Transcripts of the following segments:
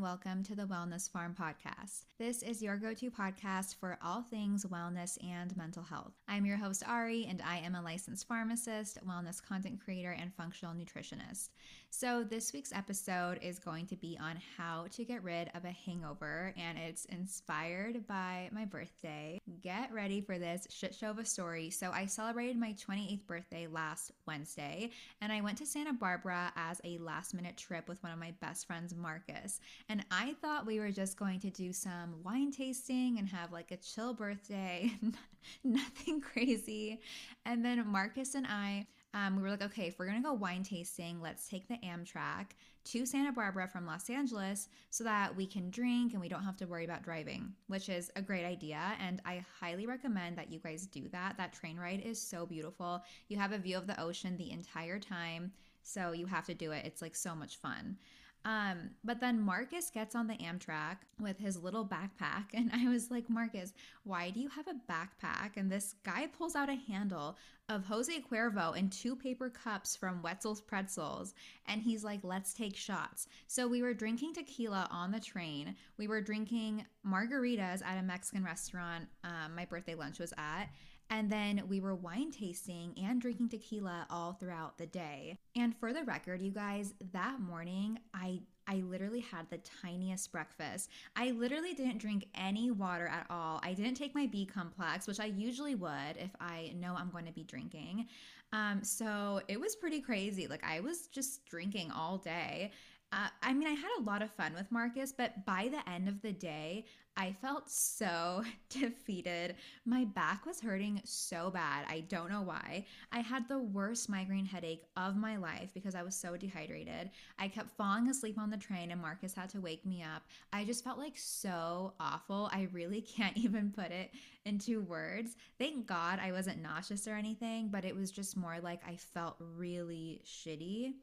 welcome to the Wellness Pharm podcast. This is your go to podcast for all things wellness and mental health. I'm your host, Ari, and I am a licensed pharmacist, wellness content creator, and functional nutritionist. So, this week's episode is going to be on how to get rid of a hangover, and it's inspired by my birthday. Get ready for this shit show of a story. So, I celebrated my 28th birthday last Wednesday, and I went to Santa Barbara as a last minute trip with one of my best friends, Marcus. And I thought we were just going to do some wine tasting and have like a chill birthday, nothing crazy. And then Marcus and I, um, we were like, okay, if we're gonna go wine tasting, let's take the Amtrak to Santa Barbara from Los Angeles so that we can drink and we don't have to worry about driving, which is a great idea. And I highly recommend that you guys do that. That train ride is so beautiful. You have a view of the ocean the entire time. So you have to do it. It's like so much fun. Um, but then Marcus gets on the Amtrak with his little backpack, and I was like, Marcus, why do you have a backpack? And this guy pulls out a handle of Jose Cuervo and two paper cups from Wetzel's Pretzels, and he's like, let's take shots. So we were drinking tequila on the train. We were drinking margaritas at a Mexican restaurant um, my birthday lunch was at. And then we were wine tasting and drinking tequila all throughout the day. And for the record, you guys, that morning I I literally had the tiniest breakfast. I literally didn't drink any water at all. I didn't take my B complex, which I usually would if I know I'm going to be drinking. Um, so it was pretty crazy. Like I was just drinking all day. Uh, I mean, I had a lot of fun with Marcus, but by the end of the day, I felt so defeated. My back was hurting so bad. I don't know why. I had the worst migraine headache of my life because I was so dehydrated. I kept falling asleep on the train and Marcus had to wake me up. I just felt like so awful. I really can't even put it into words. Thank God I wasn't nauseous or anything, but it was just more like I felt really shitty.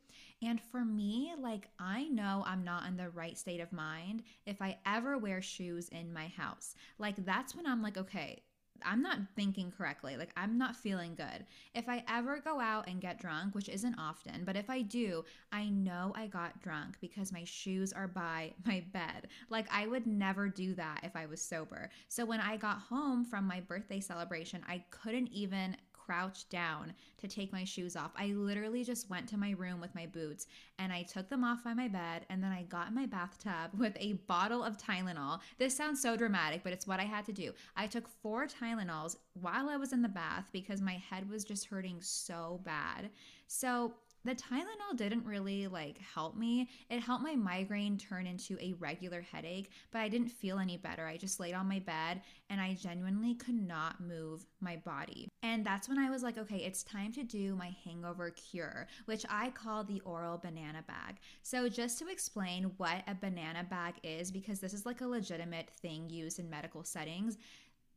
And for me, like, I know I'm not in the right state of mind if I ever wear shoes in my house. Like, that's when I'm like, okay, I'm not thinking correctly. Like, I'm not feeling good. If I ever go out and get drunk, which isn't often, but if I do, I know I got drunk because my shoes are by my bed. Like, I would never do that if I was sober. So, when I got home from my birthday celebration, I couldn't even crouch down to take my shoes off. I literally just went to my room with my boots and I took them off by my bed and then I got in my bathtub with a bottle of Tylenol. This sounds so dramatic, but it's what I had to do. I took four Tylenols while I was in the bath because my head was just hurting so bad. So the Tylenol didn't really like help me. It helped my migraine turn into a regular headache, but I didn't feel any better. I just laid on my bed and I genuinely could not move my body. And that's when I was like, okay, it's time to do my hangover cure, which I call the oral banana bag. So, just to explain what a banana bag is, because this is like a legitimate thing used in medical settings,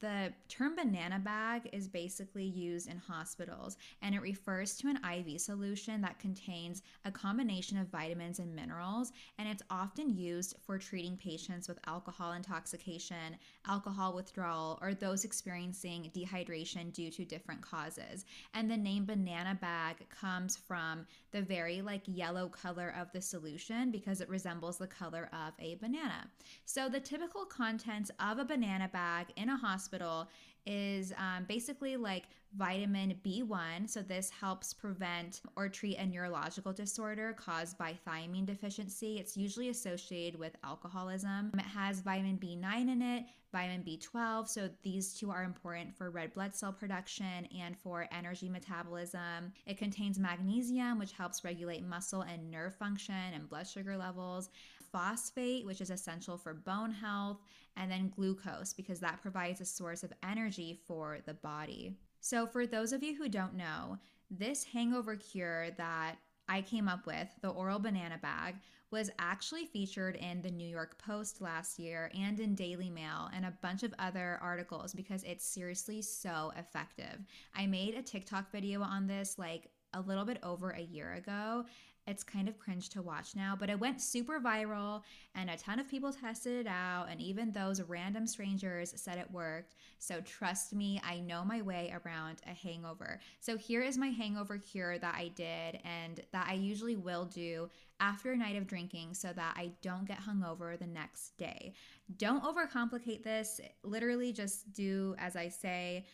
the term banana bag is basically used in hospitals and it refers to an IV solution that contains a combination of vitamins and minerals, and it's often used for treating patients with alcohol intoxication, alcohol withdrawal, or those experiencing dehydration due to different causes. And the name banana bag comes from the very like yellow color of the solution because it resembles the color of a banana. So the typical contents of a banana bag in a hospital hospital is um, basically like vitamin B1. So, this helps prevent or treat a neurological disorder caused by thiamine deficiency. It's usually associated with alcoholism. It has vitamin B9 in it, vitamin B12. So, these two are important for red blood cell production and for energy metabolism. It contains magnesium, which helps regulate muscle and nerve function and blood sugar levels phosphate, which is essential for bone health, and then glucose, because that provides a source of energy for the body. So, for those of you who don't know, this hangover cure that I came up with, the oral banana bag, was actually featured in the New York Post last year and in Daily Mail and a bunch of other articles because it's seriously so effective. I made a TikTok video on this like a little bit over a year ago it's kind of cringe to watch now, but it went super viral and a ton of people tested it out. And even those random strangers said it worked. So trust me, I know my way around a hangover. So here is my hangover cure that I did and that I usually will do after a night of drinking so that I don't get hungover the next day. Don't overcomplicate this. Literally, just do as I say.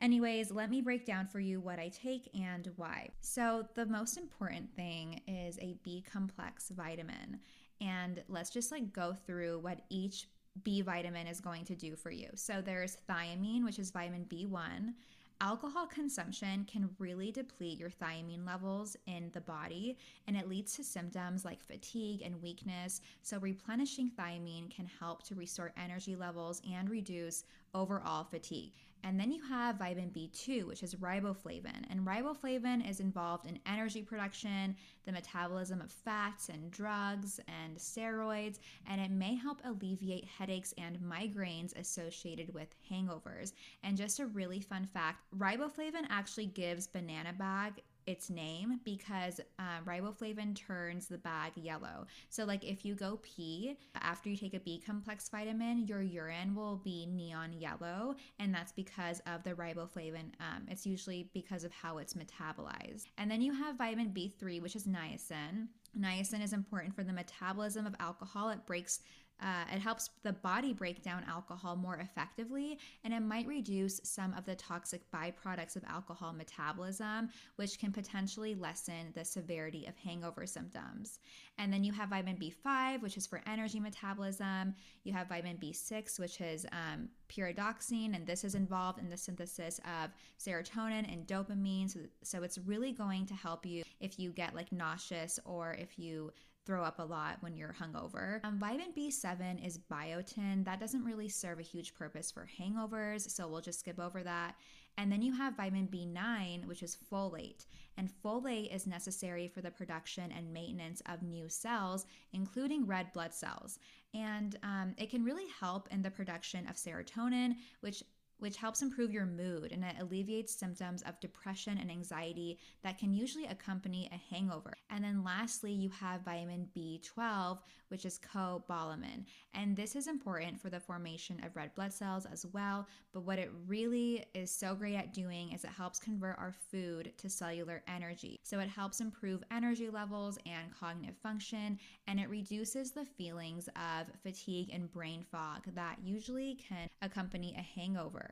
Anyways, let me break down for you what I take and why. So, the most important thing is a B complex vitamin. And let's just like go through what each B vitamin is going to do for you. So, there's thiamine, which is vitamin B1. Alcohol consumption can really deplete your thiamine levels in the body and it leads to symptoms like fatigue and weakness. So, replenishing thiamine can help to restore energy levels and reduce overall fatigue. And then you have vitamin B2, which is riboflavin. And riboflavin is involved in energy production, the metabolism of fats and drugs and steroids, and it may help alleviate headaches and migraines associated with hangovers. And just a really fun fact riboflavin actually gives banana bag its name because uh, riboflavin turns the bag yellow. So, like if you go pee after you take a B complex vitamin, your urine will be neon yellow, and that's because of the riboflavin. Um, it's usually because of how it's metabolized. And then you have vitamin B3, which is niacin. Niacin is important for the metabolism of alcohol. It breaks uh, it helps the body break down alcohol more effectively, and it might reduce some of the toxic byproducts of alcohol metabolism, which can potentially lessen the severity of hangover symptoms. And then you have vitamin B5, which is for energy metabolism. You have vitamin B6, which is um, pyridoxine, and this is involved in the synthesis of serotonin and dopamine. So, so it's really going to help you if you get like nauseous or if you throw up a lot when you're hungover. Um, vitamin B7 is biotin. That doesn't really serve a huge purpose for hangovers, so we'll just skip over that. And then you have vitamin B9, which is folate. And folate is necessary for the production and maintenance of new cells, including red blood cells. And um, it can really help in the production of serotonin, which which helps improve your mood and it alleviates symptoms of depression and anxiety that can usually accompany a hangover. And then lastly, you have vitamin B12, which is cobalamin. And this is important for the formation of red blood cells as well. But what it really is so great at doing is it helps convert our food to cellular energy. So it helps improve energy levels and cognitive function, and it reduces the feelings of fatigue and brain fog that usually can accompany a hangover.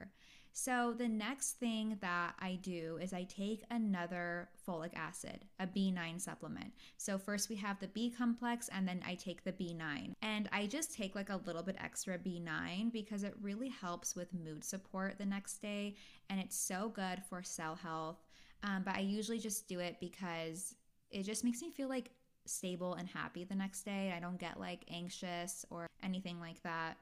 So, the next thing that I do is I take another folic acid, a B9 supplement. So, first we have the B complex, and then I take the B9. And I just take like a little bit extra B9 because it really helps with mood support the next day, and it's so good for cell health. Um, but I usually just do it because it just makes me feel like stable and happy the next day. I don't get like anxious or anything like that.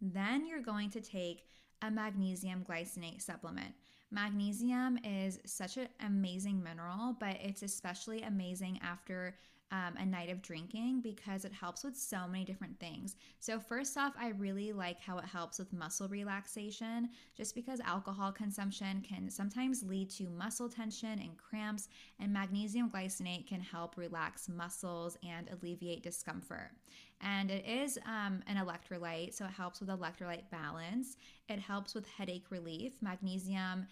Then you're going to take a magnesium glycinate supplement. Magnesium is such an amazing mineral, but it's especially amazing after um, a night of drinking because it helps with so many different things. So, first off, I really like how it helps with muscle relaxation, just because alcohol consumption can sometimes lead to muscle tension and cramps, and magnesium glycinate can help relax muscles and alleviate discomfort. And it is um, an electrolyte, so it helps with electrolyte balance. It helps with headache relief. Magnesium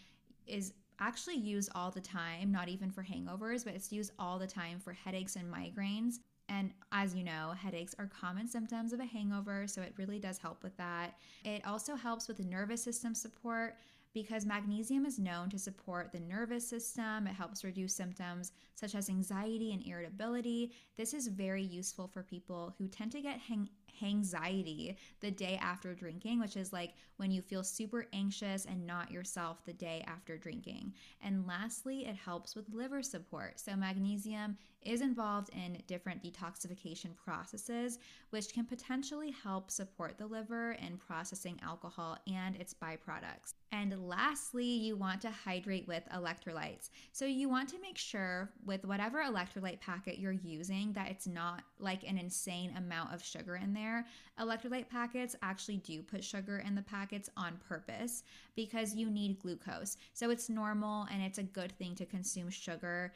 is actually used all the time, not even for hangovers, but it's used all the time for headaches and migraines. And as you know, headaches are common symptoms of a hangover, so it really does help with that. It also helps with the nervous system support because magnesium is known to support the nervous system. It helps reduce symptoms such as anxiety and irritability. This is very useful for people who tend to get hang- anxiety the day after drinking, which is like when you feel super anxious and not yourself the day after drinking. And lastly, it helps with liver support. So, magnesium is involved in different detoxification processes, which can potentially help support the liver in processing alcohol and its byproducts. And lastly, you want to hydrate with electrolytes. So, you want to make sure with whatever electrolyte packet you're using that it's not like an insane amount of sugar in there. Electrolyte packets actually do put sugar in the packets on purpose because you need glucose. So, it's normal and it's a good thing to consume sugar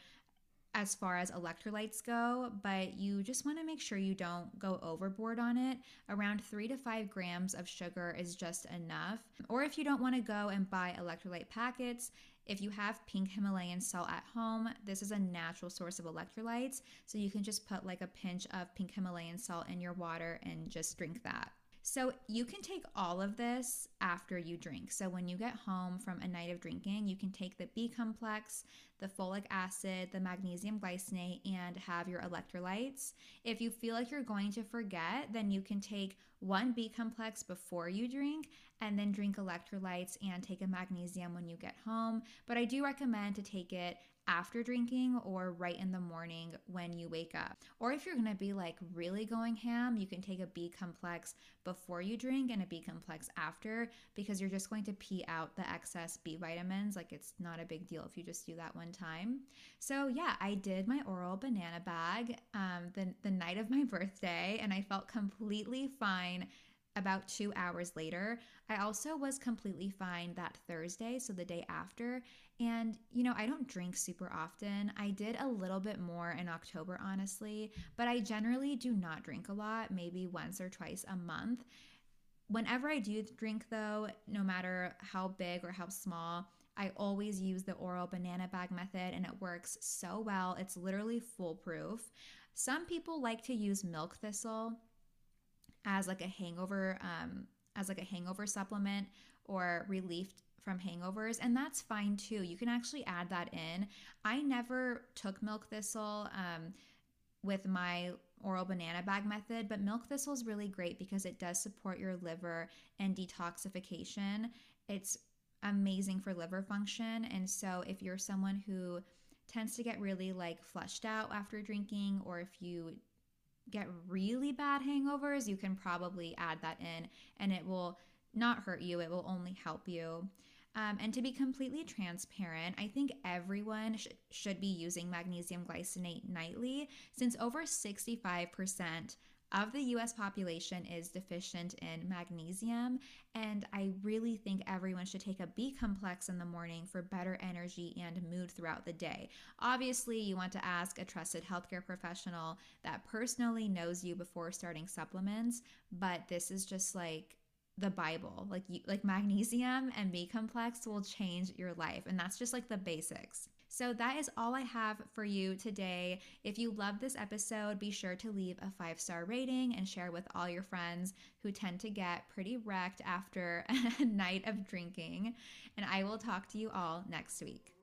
as far as electrolytes go, but you just want to make sure you don't go overboard on it. Around three to five grams of sugar is just enough. Or if you don't want to go and buy electrolyte packets, If you have pink Himalayan salt at home, this is a natural source of electrolytes. So you can just put like a pinch of pink Himalayan salt in your water and just drink that. So you can take all of this after you drink. So when you get home from a night of drinking, you can take the B complex, the folic acid, the magnesium glycinate, and have your electrolytes. If you feel like you're going to forget, then you can take one B complex before you drink and then drink electrolytes and take a magnesium when you get home. But I do recommend to take it after drinking or right in the morning when you wake up. Or if you're to be like really going ham, you can take a B complex before you drink and a B complex after because you're just going to pee out the excess B vitamins. Like it's not a big deal if you just do that one time. So yeah, I did my oral banana bag um, the, the night of my birthday and I felt completely fine about two hours later. I also was completely fine that Thursday, so the day after. And, you know, I don't drink super often. I did a little bit more in October, honestly, but I generally do not drink a lot, maybe once or twice a month. Whenever I do drink, though, no matter how big or how small, I always use the oral banana bag method and it works so well. It's literally foolproof. Some people like to use milk thistle as like a hangover um, as like a hangover supplement or relief from hangovers and that's fine too. You can actually add that in. I never took milk thistle um, with my oral banana bag method but milk thistle is really great because it does support your liver and detoxification. It's amazing for liver function and so if you're someone who tends to get really like flushed out after drinking or if you get really bad hangovers, you can probably add that in and it will not hurt you, it will only help you. Um, and to be completely transparent, I think everyone sh- should be using magnesium glycinate nightly since over 65% of the US population is deficient in magnesium, and I really think everyone should take a B complex in the morning for better energy and mood throughout the day. Obviously, you want to ask a trusted healthcare professional that personally knows you before starting supplements, but this is just like the bible like you, like magnesium and b complex will change your life and that's just like the basics so that is all I have for you today. If you love this episode, be sure to leave a five star rating and share with all your friends who tend to get pretty wrecked after a night of drinking. And I will talk to you all next week.